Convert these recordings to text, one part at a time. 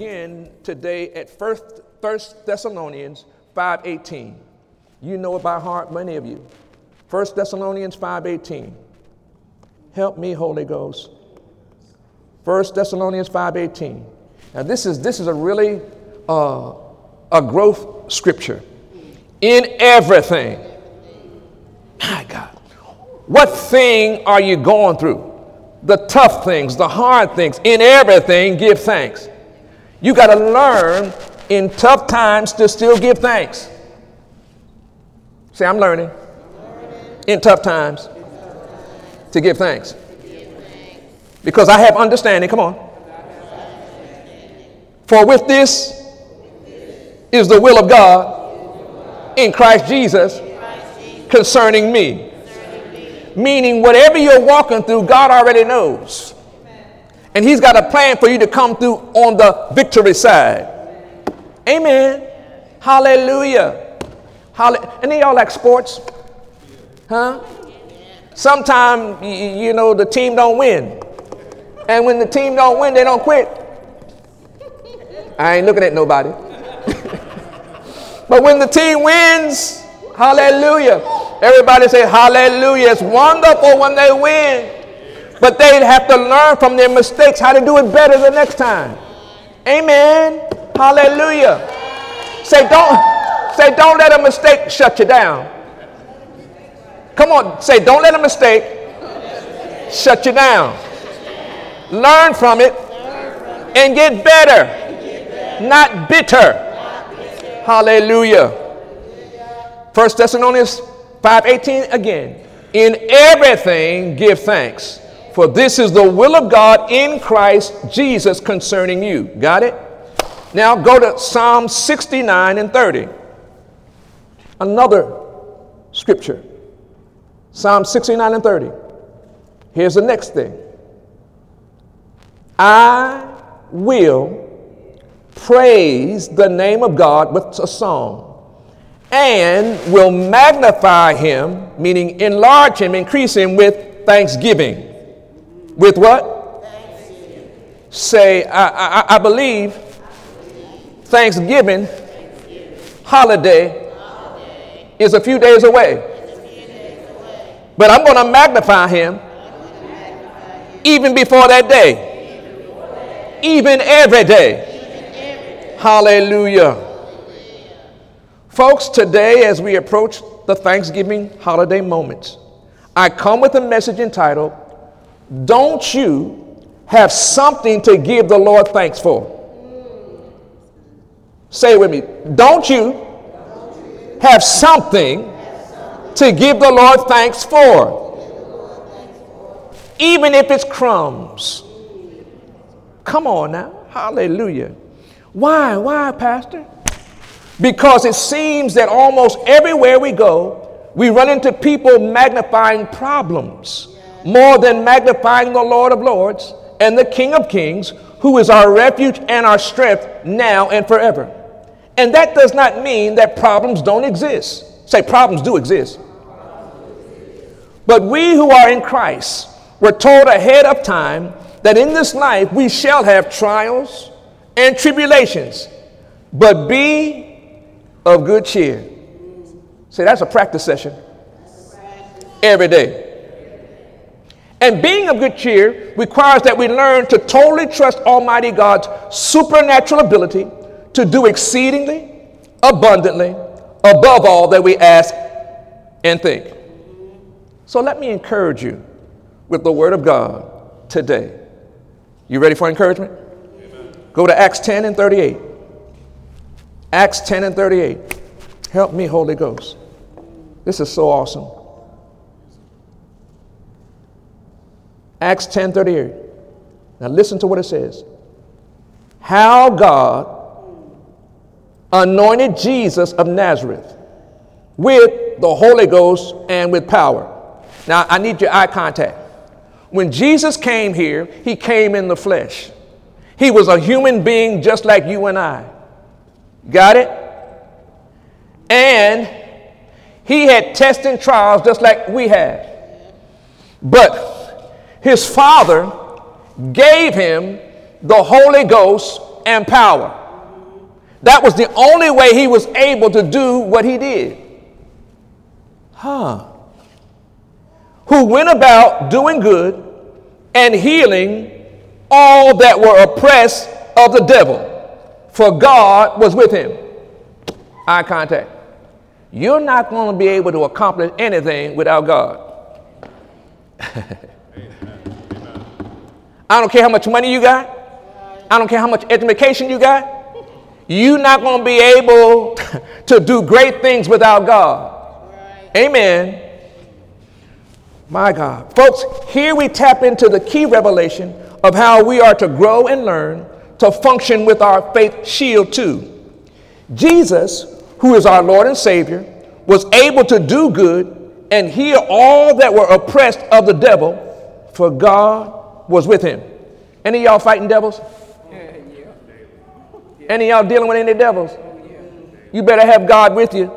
begin today at First Thessalonians 5:18. You know it by heart, many of you. First Thessalonians 5:18. Help me, Holy Ghost. First Thessalonians 5:18. Now this is this is a really uh, a growth scripture. In everything. My God. What thing are you going through? The tough things, the hard things. In everything, give thanks. You got to learn in tough times to still give thanks. See, I'm learning in tough times to give thanks. Because I have understanding. Come on. For with this is the will of God in Christ Jesus concerning me. Meaning, whatever you're walking through, God already knows. And He's got a plan for you to come through on the victory side. Amen. Hallelujah. Hallelujah. Any y'all like sports? Huh? Sometimes, you know, the team don't win. And when the team don't win, they don't quit. I ain't looking at nobody. but when the team wins, hallelujah. Everybody say hallelujah. It's wonderful when they win. But they'd have to learn from their mistakes how to do it better the next time. Amen. Hallelujah. Say don't say don't let a mistake shut you down. Come on, say don't let a mistake shut you down. Learn from it and get better, not bitter. Hallelujah. First Thessalonians 5:18 again. In everything give thanks, for this is the will of God in Christ Jesus concerning you. Got it? Now go to Psalm 69 and 30. Another scripture. Psalm 69 and 30. Here's the next thing. I will praise the name of God with a song and will magnify him, meaning enlarge him, increase him with thanksgiving. With what? Say, I, I, I believe Thanksgiving, holiday, is a few days away. But I'm going to magnify him even before that day, even every day. Hallelujah. Folks, today as we approach the Thanksgiving holiday moments, I come with a message entitled, Don't You Have Something to Give the Lord Thanks For? Say it with me. Don't you have something to give the Lord thanks for? Even if it's crumbs. Come on now. Hallelujah. Why? Why, Pastor? Because it seems that almost everywhere we go, we run into people magnifying problems more than magnifying the Lord of Lords and the King of Kings, who is our refuge and our strength now and forever. And that does not mean that problems don't exist. Say, problems do exist. But we who are in Christ were told ahead of time that in this life we shall have trials and tribulations. But be of good cheer. Say, that's a practice session every day. And being of good cheer requires that we learn to totally trust Almighty God's supernatural ability to do exceedingly, abundantly, above all that we ask and think. So let me encourage you with the Word of God today. You ready for encouragement? Amen. Go to Acts 10 and 38. Acts 10 and 38. Help me, Holy Ghost. This is so awesome. Acts 10 38. Now listen to what it says. How God anointed Jesus of Nazareth with the Holy Ghost and with power. Now I need your eye contact. When Jesus came here, he came in the flesh. He was a human being just like you and I. Got it? And he had tests and trials just like we have. But his father gave him the Holy Ghost and power. That was the only way he was able to do what he did. Huh. Who went about doing good and healing all that were oppressed of the devil, for God was with him. Eye contact. You're not going to be able to accomplish anything without God. I don't care how much money you got. I don't care how much education you got. You're not going to be able to do great things without God. Amen. My God. Folks, here we tap into the key revelation of how we are to grow and learn to function with our faith shield too. Jesus, who is our Lord and Savior, was able to do good and heal all that were oppressed of the devil, for God was with him. Any y'all fighting devils? Any y'all dealing with any devils? You better have God with you.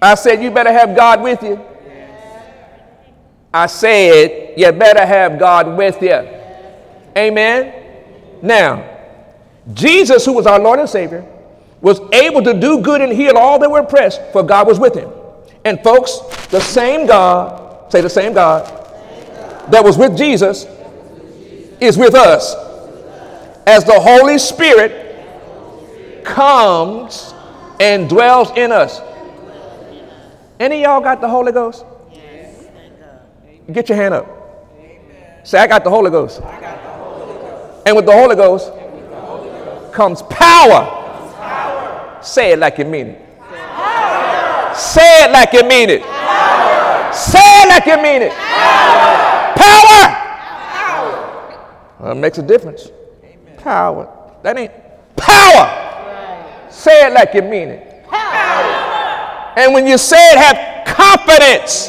I said, You better have God with you. I said, You better have God with you. Amen. Now, Jesus, who was our Lord and Savior, was able to do good and heal all that were oppressed, for God was with him. And folks, the same God, say the same God, that was with Jesus is with us. As the Holy Spirit comes and dwells in us. Any y'all got the Holy Ghost? Get your hand up. Say, I got the Holy Ghost. And with the Holy Ghost, the Holy Ghost comes, power. Say it like you mean it. Say it like you mean it. Say it like you mean it. Power. power. Well, it makes a difference. Amen. Power. That ain't power. Right. Say it like you mean it. Power. And when you say it, have confidence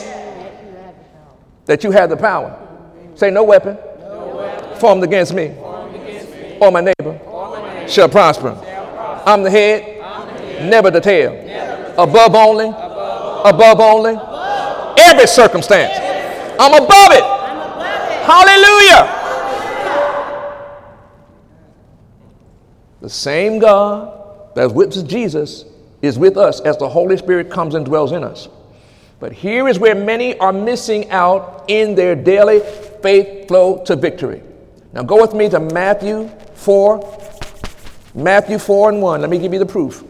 that you have the power. Say, no weapon, formed against me, or my neighbor, shall, prosper. I'm the head, never the tail. Above only, above, only, every circumstance. I'm above it. Hallelujah. The same God that with Jesus is with us as the Holy Spirit comes and dwells in us. But here is where many are missing out in their daily faith flow to victory. Now go with me to Matthew 4. Matthew 4 and 1. Let me give you the proof.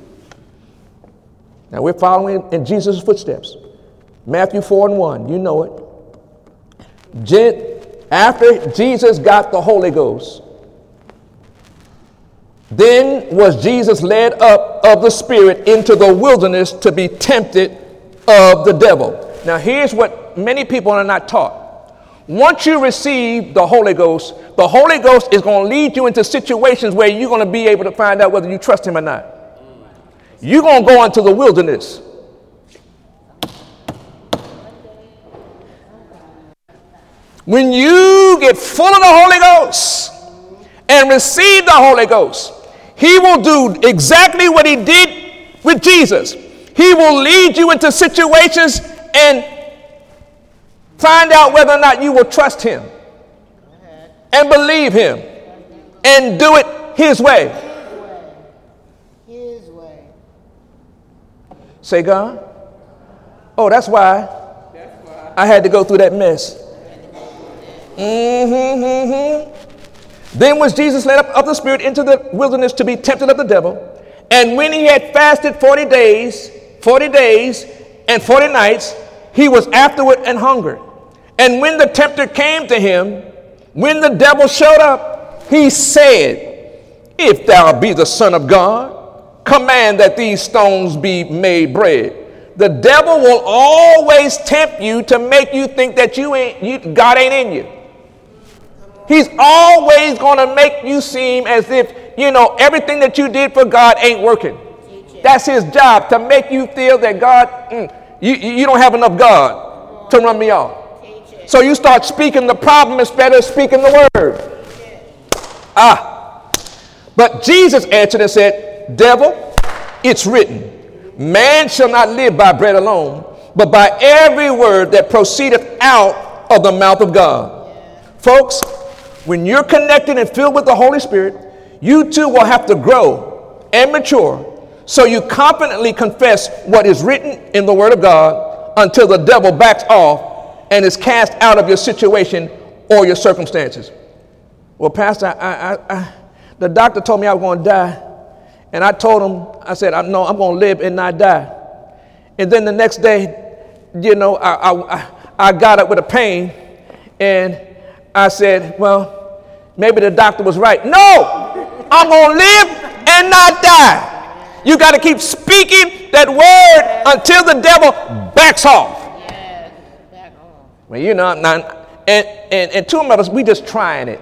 Now we're following in Jesus' footsteps. Matthew 4 and 1. You know it. After Jesus got the Holy Ghost, then was Jesus led up of the Spirit into the wilderness to be tempted of the devil. Now, here's what many people are not taught. Once you receive the Holy Ghost, the Holy Ghost is going to lead you into situations where you're going to be able to find out whether you trust Him or not. You're going to go into the wilderness. When you get full of the Holy Ghost and receive the Holy Ghost, he will do exactly what he did with Jesus. He will lead you into situations and find out whether or not you will trust him and believe him and do it his way. His way. Say, God. Oh, that's why, I had to go through that mess. Mm-hmm, mm-hmm. Then was Jesus led up of the Spirit into the wilderness to be tempted of the devil. And when he had fasted 40 days, 40 days and 40 nights, he was afterward and hungered. And when the tempter came to him, when the devil showed up, he said, If thou be the Son of God, command that these stones be made bread. The devil will always tempt you to make you think that you ain't, you, God ain't in you. He's always going to make you seem as if, you know, everything that you did for God ain't working. That's his job, to make you feel that God, mm, you, you don't have enough God to run me off. So you start speaking the problem instead of speaking the word. Ah. But Jesus answered and said, Devil, it's written, man shall not live by bread alone, but by every word that proceedeth out of the mouth of God. Folks, when you're connected and filled with the Holy Spirit, you too will have to grow and mature so you confidently confess what is written in the Word of God until the devil backs off and is cast out of your situation or your circumstances. Well, Pastor, I, I, I, the doctor told me I was going to die. And I told him, I said, no, I'm going to live and not die. And then the next day, you know, I, I, I got up with a pain and I said, well, maybe the doctor was right. No, I'm going to live and not die. You got to keep speaking that word until the devil backs off. Yes. Well, you know, not, and, and, and two of us, we just trying it.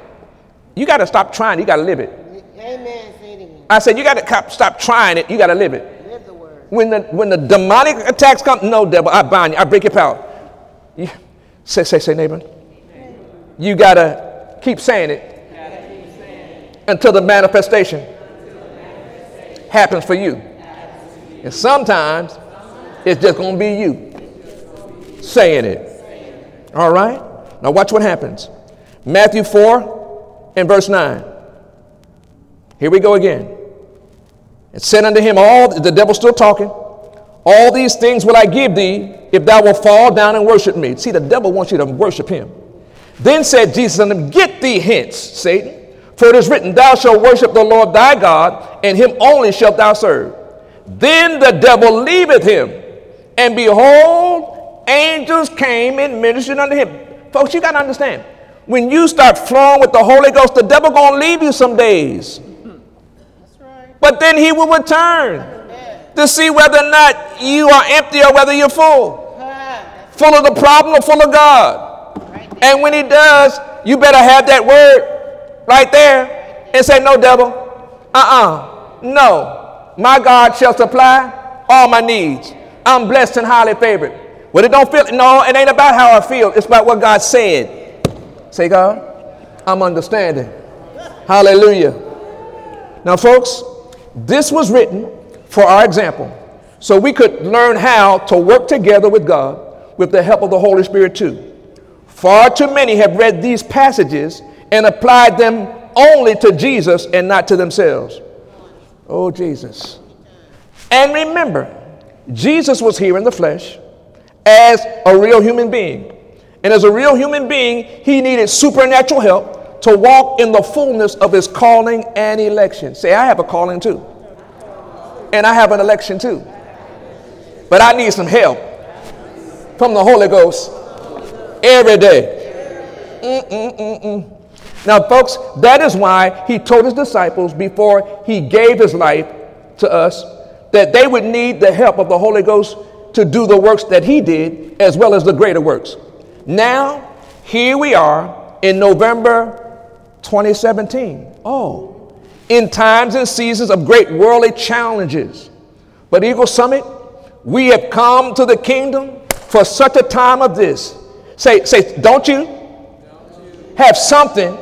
You got to stop trying, you got to live it. Amen. I said, you got to stop trying it, you got to live it. Live the word. When the, when the demonic attacks come, no, devil, I bind you, I break your power. You, say, say, say, neighbor. You got to keep saying it until the manifestation happens for you. And sometimes it's just going to be you saying it. All right? Now, watch what happens. Matthew 4 and verse 9. Here we go again. And said unto him, All the devil still talking, all these things will I give thee if thou wilt fall down and worship me. See, the devil wants you to worship him. Then said Jesus unto him, Get thee hence, Satan. For it is written, Thou shalt worship the Lord thy God, and him only shalt thou serve. Then the devil leaveth him, and behold, angels came and ministered unto him. Folks, you got to understand, when you start flowing with the Holy Ghost, the devil to leave you some days. Right. But then he will return to see whether or not you are empty or whether you're full. Full of the problem or full of God. And when he does, you better have that word right there and say, No, devil. Uh uh No. My God shall supply all my needs. I'm blessed and highly favored. Well, it don't feel, no, it ain't about how I feel. It's about what God said. Say, God, I'm understanding. Hallelujah. Now, folks, this was written for our example. So we could learn how to work together with God with the help of the Holy Spirit, too. Far too many have read these passages and applied them only to Jesus and not to themselves. Oh, Jesus. And remember, Jesus was here in the flesh as a real human being. And as a real human being, he needed supernatural help to walk in the fullness of his calling and election. Say, I have a calling too. And I have an election too. But I need some help from the Holy Ghost every day. Mm-mm-mm-mm. Now, folks, that is why he told his disciples before he gave his life to us that they would need the help of the Holy Ghost to do the works that he did as well as the greater works. Now, here we are in November 2017. Oh, in times and seasons of great worldly challenges. But Eagle Summit, we have come to the kingdom for such a time of this. Say, say, don't you have something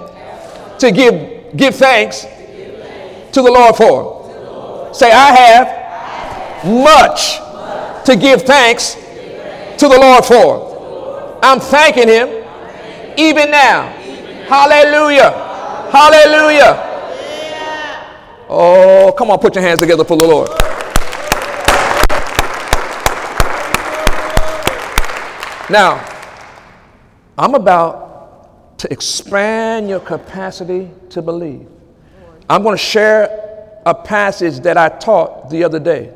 to give, give thanks to the Lord for. Say, I have much to give thanks to the Lord for. I'm thanking Him even now. Hallelujah. Hallelujah. Oh, come on, put your hands together for the Lord. Now, I'm about to expand your capacity to believe. I'm going to share a passage that I taught the other day.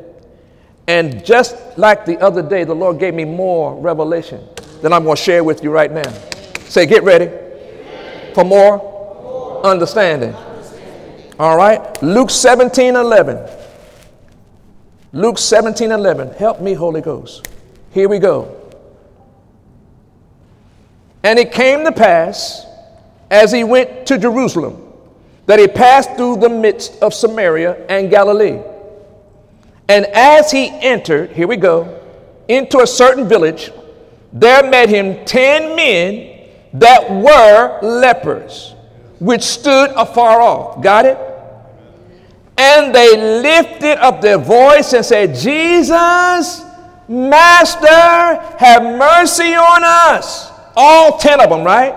And just like the other day, the Lord gave me more revelation that I'm going to share with you right now. Say, get ready for more understanding. All right? Luke 17 11. Luke 17 11. Help me, Holy Ghost. Here we go. And it came to pass, as he went to Jerusalem, that he passed through the midst of Samaria and Galilee. And as he entered, here we go, into a certain village, there met him ten men that were lepers, which stood afar off. Got it? And they lifted up their voice and said, Jesus, Master, have mercy on us. All 10 of them, right?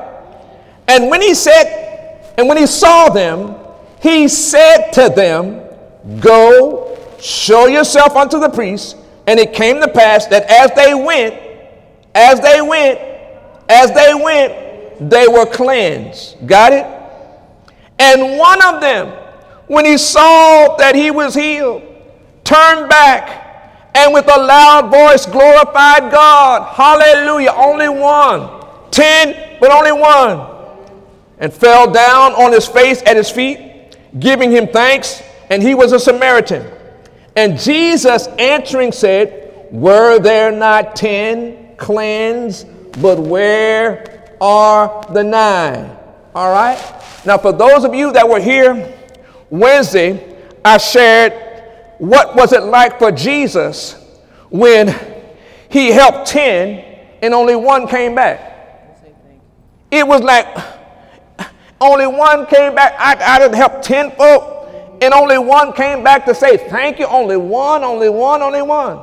And when he said, And when he saw them, he said to them, Go, show yourself unto the priest. And it came to pass that as they went, as they went, as they went, they were cleansed. Got it? And one of them, when he saw that he was healed, turned back and with a loud voice glorified God. Hallelujah. Only one. Ten, but only one. And fell down on his face at his feet, giving him thanks. And he was a Samaritan. And Jesus answering said, Were there not ten cleansed? But where are the nine? All right? Now, for those of you that were here Wednesday, I shared what was it like for Jesus when he helped 10 and only one came back? It was like only one came back. I, I didn't help 10 folk and only one came back to say thank you. Only one, only one, only one.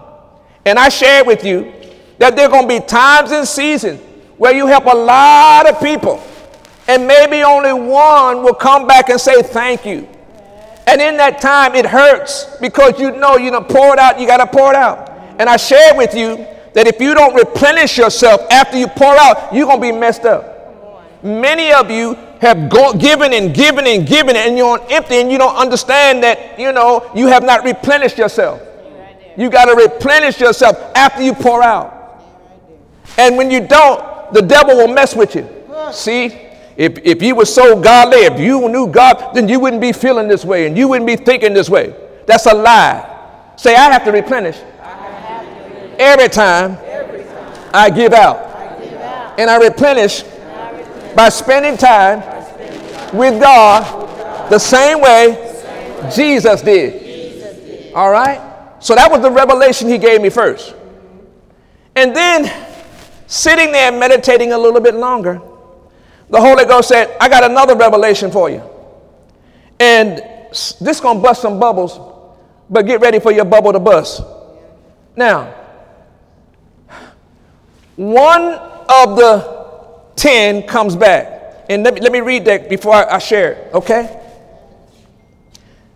And I shared with you that there are going to be times and seasons where you help a lot of people and maybe only one will come back and say thank you. And in that time, it hurts because you know you know pour it out, you got to pour it out. And I shared with you that if you don't replenish yourself after you pour out, you're going to be messed up. Many of you have given and given and given, and you're on empty, and you don't understand that, you know, you have not replenished yourself. You got to replenish yourself after you pour out. And when you don't, the devil will mess with you. See, if, if you were so godly, if you knew God, then you wouldn't be feeling this way and you wouldn't be thinking this way. That's a lie. Say, I have to replenish. Every, time I give out. And I replenish. By spending time, with, God, the same way. Jesus did. All right? So that was the revelation he gave me first. And then sitting there meditating a little bit longer the Holy Ghost said, I got another revelation for you. And this going to bust some bubbles, but get ready for your bubble to bust. Now, one of the ten comes back. And let me, let me read that before I, I share it, okay?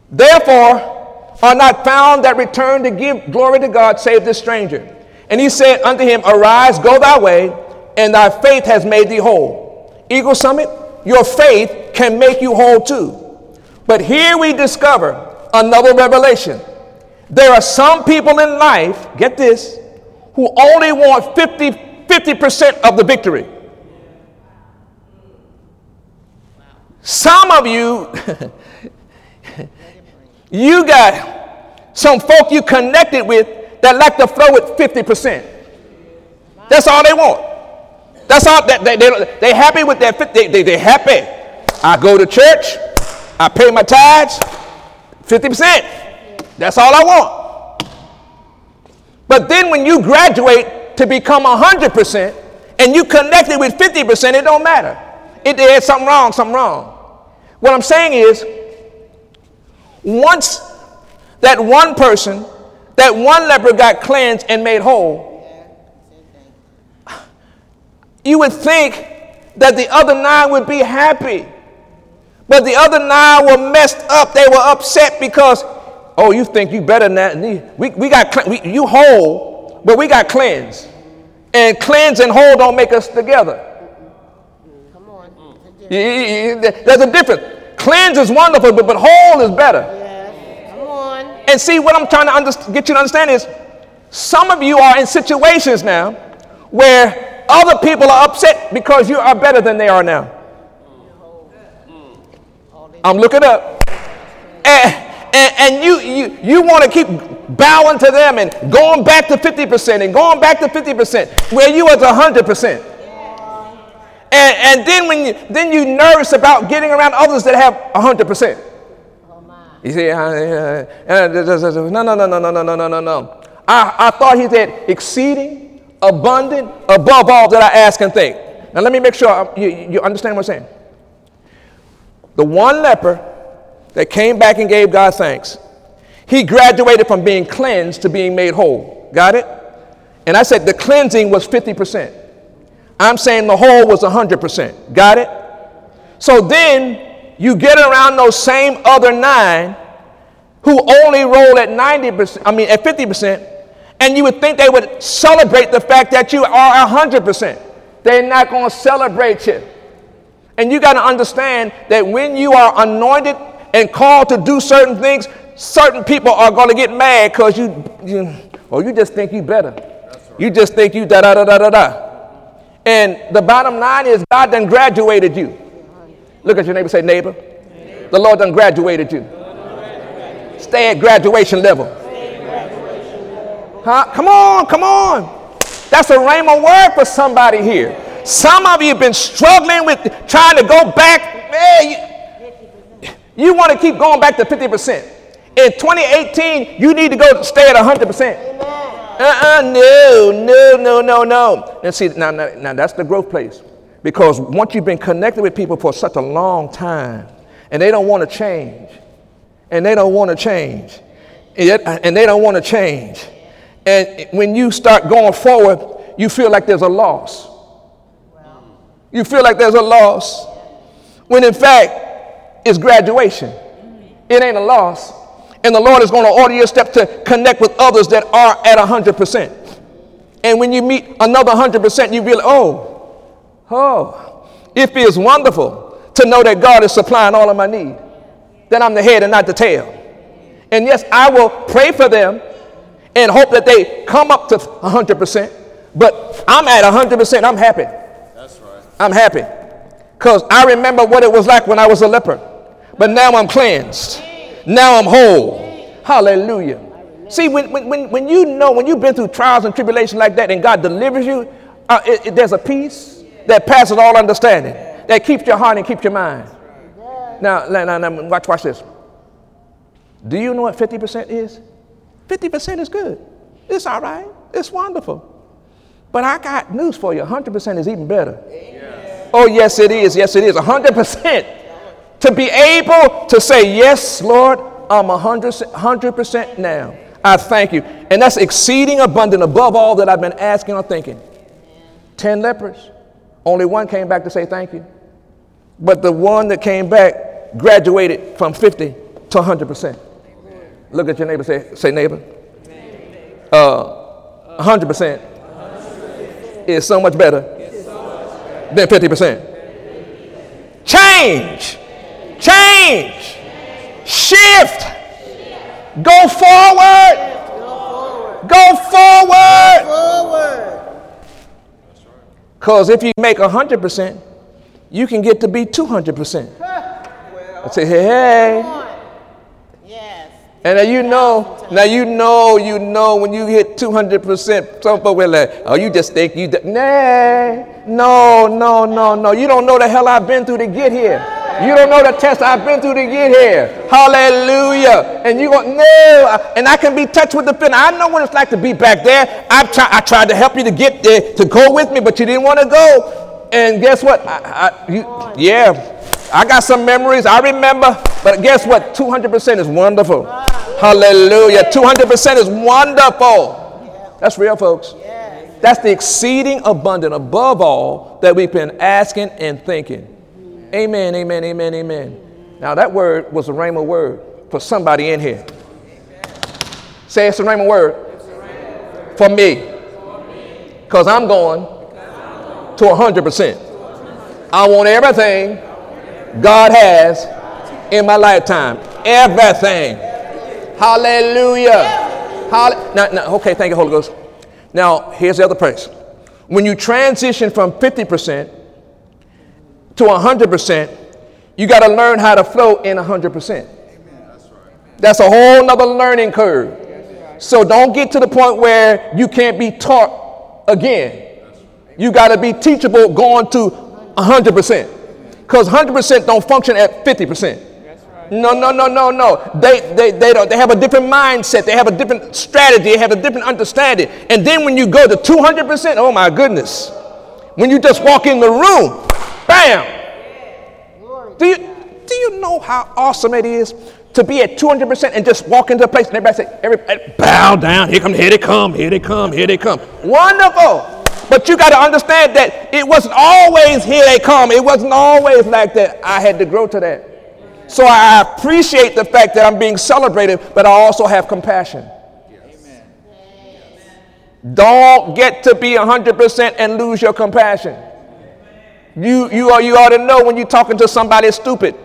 Therefore, are not found that return to give glory to God save this stranger. And he said unto him, Arise, go thy way, and thy faith has made thee whole. Eagle Summit, your faith can make you whole too. But here we discover another revelation. There are some people in life, get this, who only want 50, 50% of the victory. Some of you, you got some folk you connected with that like to flow with 50%. That's all they want. That's all. They, they, they, they happy with that. They, they, they happy. I go to church. I pay my tithes. 50%. That's all I want. But then when you graduate to become 100% and you connected with 50%, it don't matter. It, there's something wrong, something wrong. What I'm saying is, once that one person, that one leper got cleansed and made whole, you would think that the other nine would be happy. But the other nine were messed up. They were upset because, oh, you think you better than that. We, we got, we, you whole, but we got cleansed. And cleanse and whole don't make us together. There's a difference. Cleanse is wonderful, but, but whole is better. Yes. Come on. And see, what I'm trying to under, get you to understand is some of you are in situations now where other people are upset because you are better than they are now. I'm looking up. And, and, and you, you, you want to keep bowing to them and going back to 50% and going back to 50% where you was 100%. And, and then when you then you nervous about getting around others that have 100%. Oh You see, uh, uh, no, no, no, no, no, no, no, no, no. I, I thought he said exceeding abundant above all that I ask and think. Now, let me make sure you, you understand what I'm saying. The one leper that came back and gave God thanks, he graduated from being cleansed to being made whole. Got it? And I said the cleansing was 50%. I'm saying the whole was 100%. Got it? So then you get around those same other nine who only roll at 90%, I mean at 50%, and you would think they would celebrate the fact that you are 100%. They're not going to celebrate you. And you got to understand that when you are anointed and called to do certain things, certain people are going to get mad because you, you, or you just think you better. Right. You just think you da da da da da da. And the bottom line is God done graduated you. Look at your neighbor, say, neighbor, neighbor. the Lord done graduated you. Stay at graduation level. Huh? Come on, come on. That's a rhema word for somebody here. Some of you have been struggling with trying to go back. Hey, you, you want to keep going back to 50%. In 2018, you need to go stay at 100%. Uh-uh, no, no, no, no, no. And see, now, now, now that's the growth place. Because once you've been connected with people for such a long time, and they don't want to change, and they don't want to change, and uh, they don't want to change, and when you start going forward, you feel like there's a loss. You feel like there's a loss. When in fact, it's graduation. It ain't a loss. And the Lord is going to order your step to connect with others that are at 100%. And when you meet another 100%, you feel, oh, oh, it feels wonderful to know that God is supplying all of my need, that I'm the head and not the tail. And yes, I will pray for them and hope that they come up to 100%. But I'm at 100%. I'm happy. That's right. I'm happy. Because I remember what it was like when I was a leper. But now I'm cleansed. Now I'm whole. Hallelujah. See, when, when, when you know, when you've been through trials and tribulations like that and God delivers you, uh, it, it, there's a peace that passes all understanding, that keeps your heart and keeps your mind. Now, now, now watch, watch this. Do you know what 50% is? 50% is good. It's all right. It's wonderful. But I got news for you 100% is even better. Yes. Oh, yes, it is. Yes, it is. 100%. To be able to say, Yes, Lord, I'm 100, 100% now. I thank you. And that's exceeding abundant above all that I've been asking or thinking. 10 lepers. Only one came back to say thank you. But the one that came back graduated from 50 to 100%. Look at your neighbor, say, say neighbor. Uh, 100% is so much better than 50%. Change, change, shift, go forward, go forward. Because if you make 100%, you can get to be 200%. I say, hey, hey. And now you know, now you know, you know when you hit 200%, some people will like, oh, you just think you, nah, no, no, no, no. You don't know the hell I've been through to get here. You don't know the test I've been through to get here. Hallelujah. And you go, no, and I can be touched with the feeling. I know what it's like to be back there. I've I tried to help you to get there, to go with me, but you didn't want to go. And guess what? I, I, you, yeah, I got some memories. I remember, but guess what? 200% is wonderful. Hallelujah. 200% is wonderful. That's real, folks. That's the exceeding abundant above all that we've been asking and thinking. Amen, amen, amen, amen. Now, that word was a rhema word for somebody in here. Say it's a rhema word for me. Because I'm going to 100%. I want everything God has in my lifetime. Everything. Hallelujah. Hall- now, now, okay, thank you, Holy Ghost. Now, here's the other place. When you transition from 50% to 100%, you got to learn how to flow in 100%. That's a whole nother learning curve. So don't get to the point where you can't be taught again. You got to be teachable going to 100%. Because 100% don't function at 50%. No, no, no, no, no. They, they, they, don't, they have a different mindset. They have a different strategy. They have a different understanding. And then when you go to 200%, oh my goodness. When you just walk in the room, bam. Do you, do you know how awesome it is to be at 200% and just walk into a place and everybody say, everybody, bow down. Here come, here they come, here they come, here they come. Wonderful. But you got to understand that it wasn't always here they come. It wasn't always like that. I had to grow to that. So I appreciate the fact that I'm being celebrated, but I also have compassion. Don't get to be 100% and lose your compassion. You, you, are, you ought to know when you're talking to somebody stupid.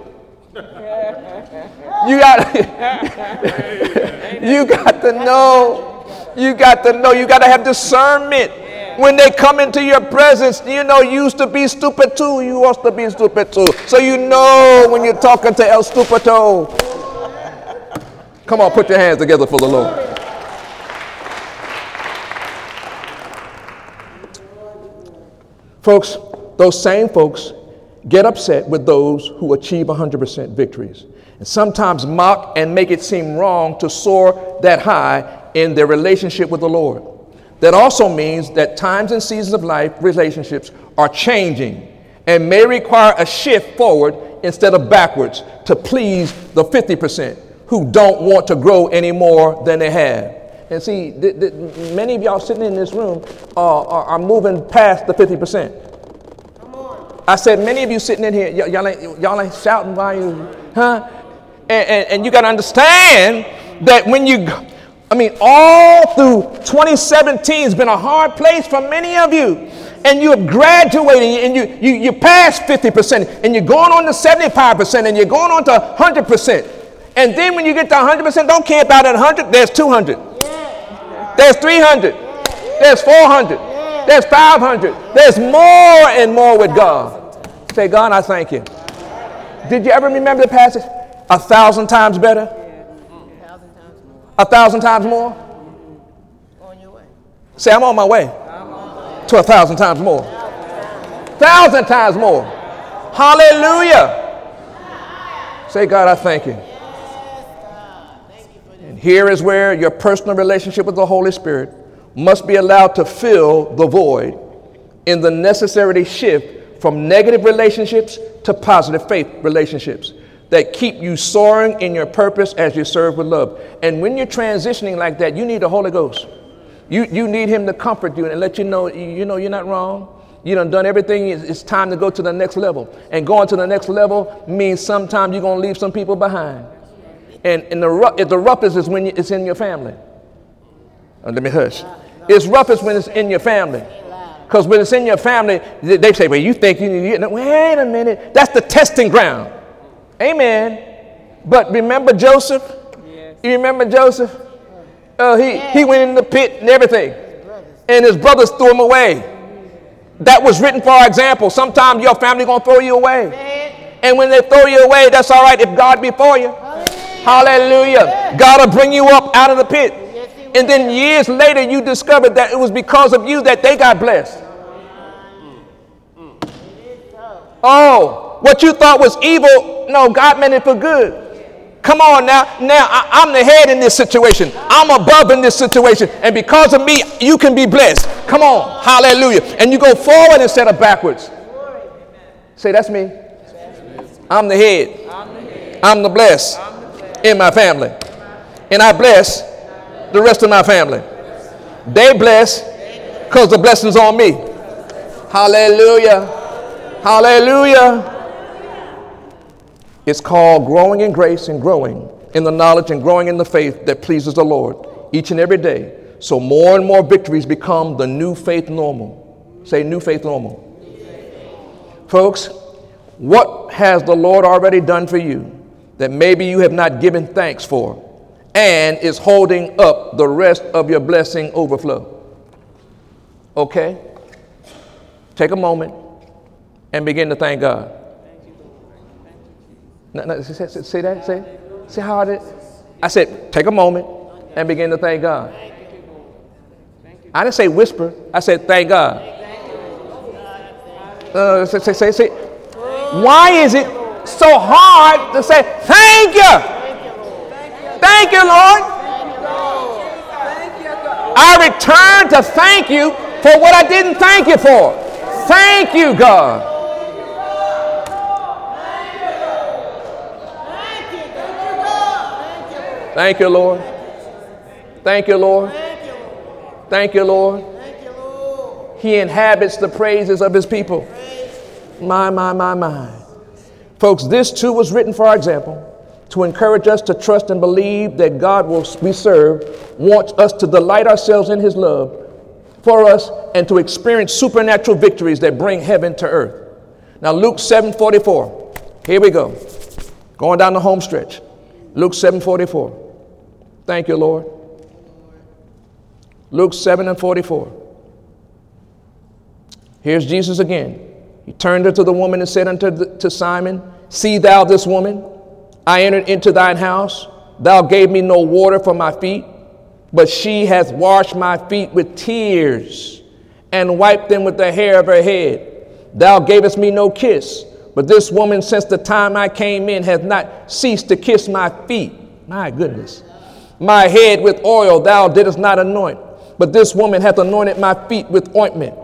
You got, you got to know. You got to know. You got to have discernment. When they come into your presence, you know you used to be stupid too. You used to be stupid too. So you know when you're talking to El Stupido. Come on, put your hands together for the Lord. Folks, those same folks get upset with those who achieve 100% victories and sometimes mock and make it seem wrong to soar that high in their relationship with the Lord. That also means that times and seasons of life relationships are changing and may require a shift forward instead of backwards to please the 50% who don't want to grow any more than they have. And see, th- th- many of y'all sitting in this room uh, are, are, moving past the 50%. I said, many of you sitting in here, y- y'all, ain't, y'all ain't shouting while you, huh? And, and, and you got to understand that when you, I mean, all through 2017 has been a hard place for many of you. And you have graduated and you, you, you passed 50% and you're going on to 75% and you're going on to 100%. And then when you get to 100%, don't care about it 100, there's 200. There's 300. There's 400. There's 500. There's more and more with God. Say, God, I thank you. Did you ever remember the passage? A thousand times better? A thousand times more? On your way. Say, I'm on my way to a thousand times more. Thousand times more. Hallelujah. Say, God, I thank you. And here is where your personal relationship with the Holy Spirit must be allowed to fill the void in the necessary shift from negative relationships to positive faith relationships that keep you soaring in your purpose as you serve with love. And when you're transitioning like that, you need the Holy Ghost. You, you need Him to comfort you and let you know, you know you're not wrong. You done done everything. It's time to go to the next level. And going to the next level means sometimes you're going to leave some people behind. And, and the, the roughest is when it's in your family. Oh, let me hush. It's roughest when it's in your family. Because when it's in your family, they say, well, you think you need to Wait a minute. That's the testing ground. Amen. But remember Joseph? Yes. You remember Joseph? Uh, he, he went in the pit and everything. And his brothers threw him away. That was written for our example. Sometimes your family going to throw you away. And when they throw you away, that's all right if God be for you. Hallelujah. God will bring you up out of the pit. And then years later, you discovered that it was because of you that they got blessed. Oh, what you thought was evil, no, God meant it for good. Come on now. Now I, am the head in this situation. I'm above in this situation. And because of me, you can be blessed. Come on. Hallelujah. And you go forward instead of backwards. Say, that's me. I'm the head. I'm the blessed in my family. And I bless the rest of my family. They bless because the blessing's on me. Hallelujah. Hallelujah. It's called growing in grace and growing in the knowledge and growing in the faith that pleases the Lord each and every day. So more and more victories become the new faith normal. Say, new faith normal. Folks, what has the Lord already done for you? that maybe you have not given thanks for and is holding up the rest of your blessing overflow. Okay? Take a moment and begin to thank God. No, say, say that. Say, say how I did. I said, take a moment and begin to thank God. I didn't say whisper. I said, thank God. Uh, say, say, say, say. Why is it so hard to say, Thank you. Thank you, Lord. I return to thank you for what I didn't thank you for. Thank you, God. Thank you, Lord. Thank you, Lord. Thank you, Lord. He inhabits the praises of his people. My, my, my, my. Folks, this too was written for our example to encourage us to trust and believe that God will serve wants us to delight ourselves in his love for us and to experience supernatural victories that bring heaven to earth. Now Luke 7:44. Here we go. Going down the home stretch. Luke 7:44. Thank you, Lord. Luke 7 and 44. Here's Jesus again. He turned unto the woman and said unto the, to Simon, See thou this woman? I entered into thine house. Thou gave me no water for my feet, but she hath washed my feet with tears and wiped them with the hair of her head. Thou gavest me no kiss, but this woman, since the time I came in, hath not ceased to kiss my feet. My goodness. My head with oil thou didst not anoint, but this woman hath anointed my feet with ointment.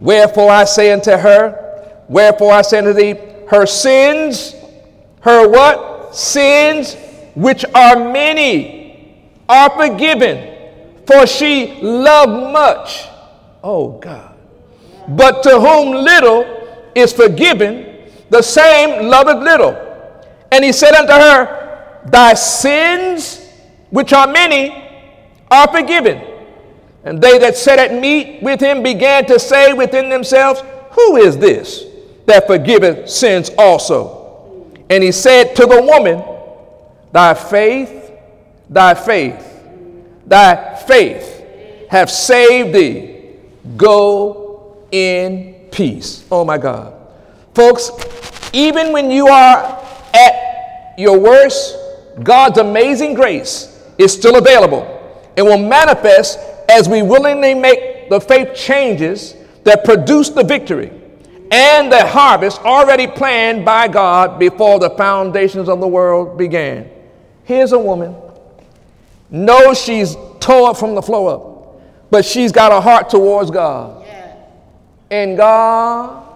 Wherefore I say unto her, wherefore I say unto thee, her sins, her what? Sins, which are many, are forgiven, for she loved much. Oh God. But to whom little is forgiven, the same loveth little. And he said unto her, Thy sins, which are many, are forgiven. And they that sat at meat with him began to say within themselves, Who is this that forgiveth sins also? And he said to the woman, Thy faith, thy faith, thy faith have saved thee. Go in peace. Oh my God. Folks, even when you are at your worst, God's amazing grace is still available and will manifest as we willingly make the faith changes that produce the victory and the harvest already planned by God before the foundations of the world began. Here's a woman, knows she's tore up from the floor up, but she's got a heart towards God. And God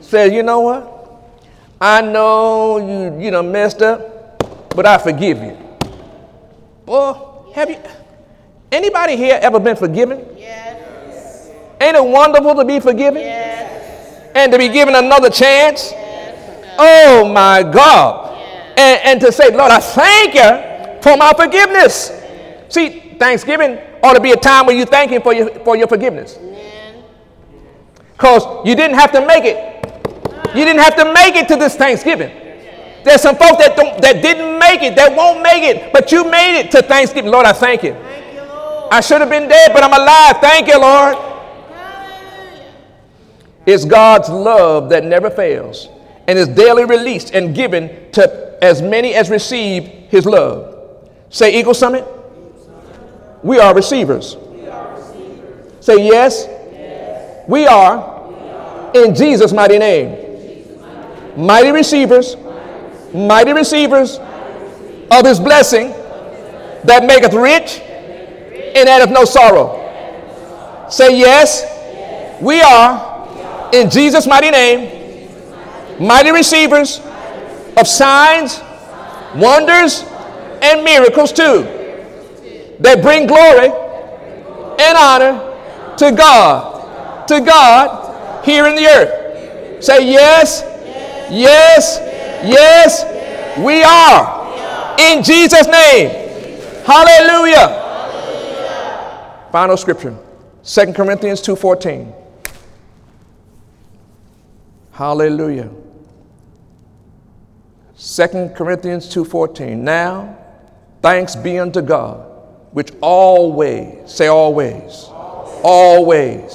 says, you know what? I know you, you know, messed up, but I forgive you. Boy, have you Anybody here ever been forgiven? Yes. Ain't it wonderful to be forgiven? Yes. And to be given another chance? Oh my God. And, and to say, Lord, I thank you for my forgiveness. See, Thanksgiving ought to be a time when you thank Him for your, for your forgiveness. Because you didn't have to make it. You didn't have to make it to this Thanksgiving. There's some folks that, don't, that didn't make it, that won't make it, but you made it to Thanksgiving. Lord, I thank you. I should have been dead, but I'm alive. Thank you, Lord. It's God's love that never fails and is daily released and given to as many as receive his love. Say, Eagle Summit. We are receivers. Say, yes. We, are, in Jesus' mighty name. Mighty receivers, mighty receivers of his blessing that maketh rich and addeth no sorrow. Say yes. We are, in Jesus' mighty name, mighty receivers of signs, wonders, and miracles too. That bring glory and honor to God, to God here in the earth. Say yes, yes, yes, we are. In Jesus' name. Hallelujah. Final scripture, 2 Corinthians 2.14. Hallelujah. 2 Corinthians 2.14. Now, thanks be unto God, which always, say always, always,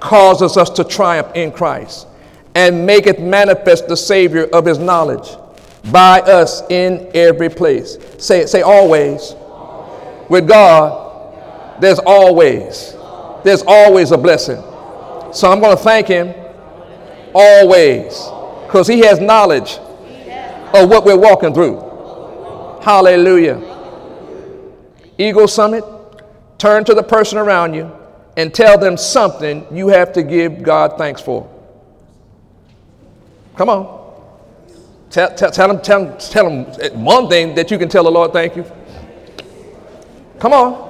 causes us to triumph in Christ and maketh manifest the Savior of his knowledge by us in every place. Say say always. With God, there's always, there's always a blessing. So I'm going to thank him always because he has knowledge of what we're walking through. Hallelujah. Eagle Summit, turn to the person around you and tell them something you have to give God thanks for. Come on. Tell, tell, tell, them, tell, tell them one thing that you can tell the Lord thank you. Come on.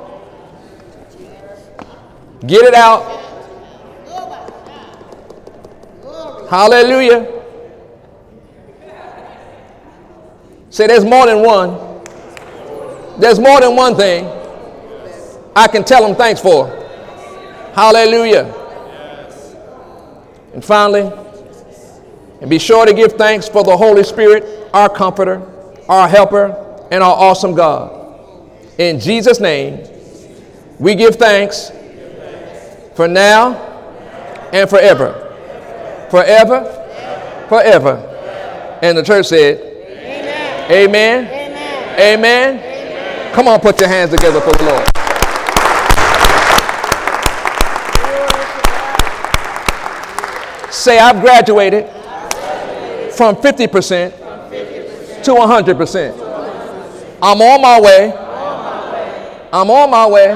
Get it out. Hallelujah. Say, there's more than one. There's more than one thing I can tell him thanks for. Hallelujah. And finally, and be sure to give thanks for the Holy Spirit, our comforter, our helper, and our awesome God. In Jesus' name, we give thanks for now and forever. Forever, forever. And the church said, Amen. Amen. Amen. Come on, put your hands together for the Lord. Say, I've graduated from 50% to 100%. I'm on my way. I'm on my way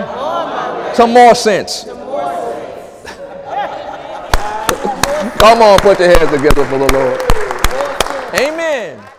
to more sense. Come on, put your hands together for the Lord. Amen.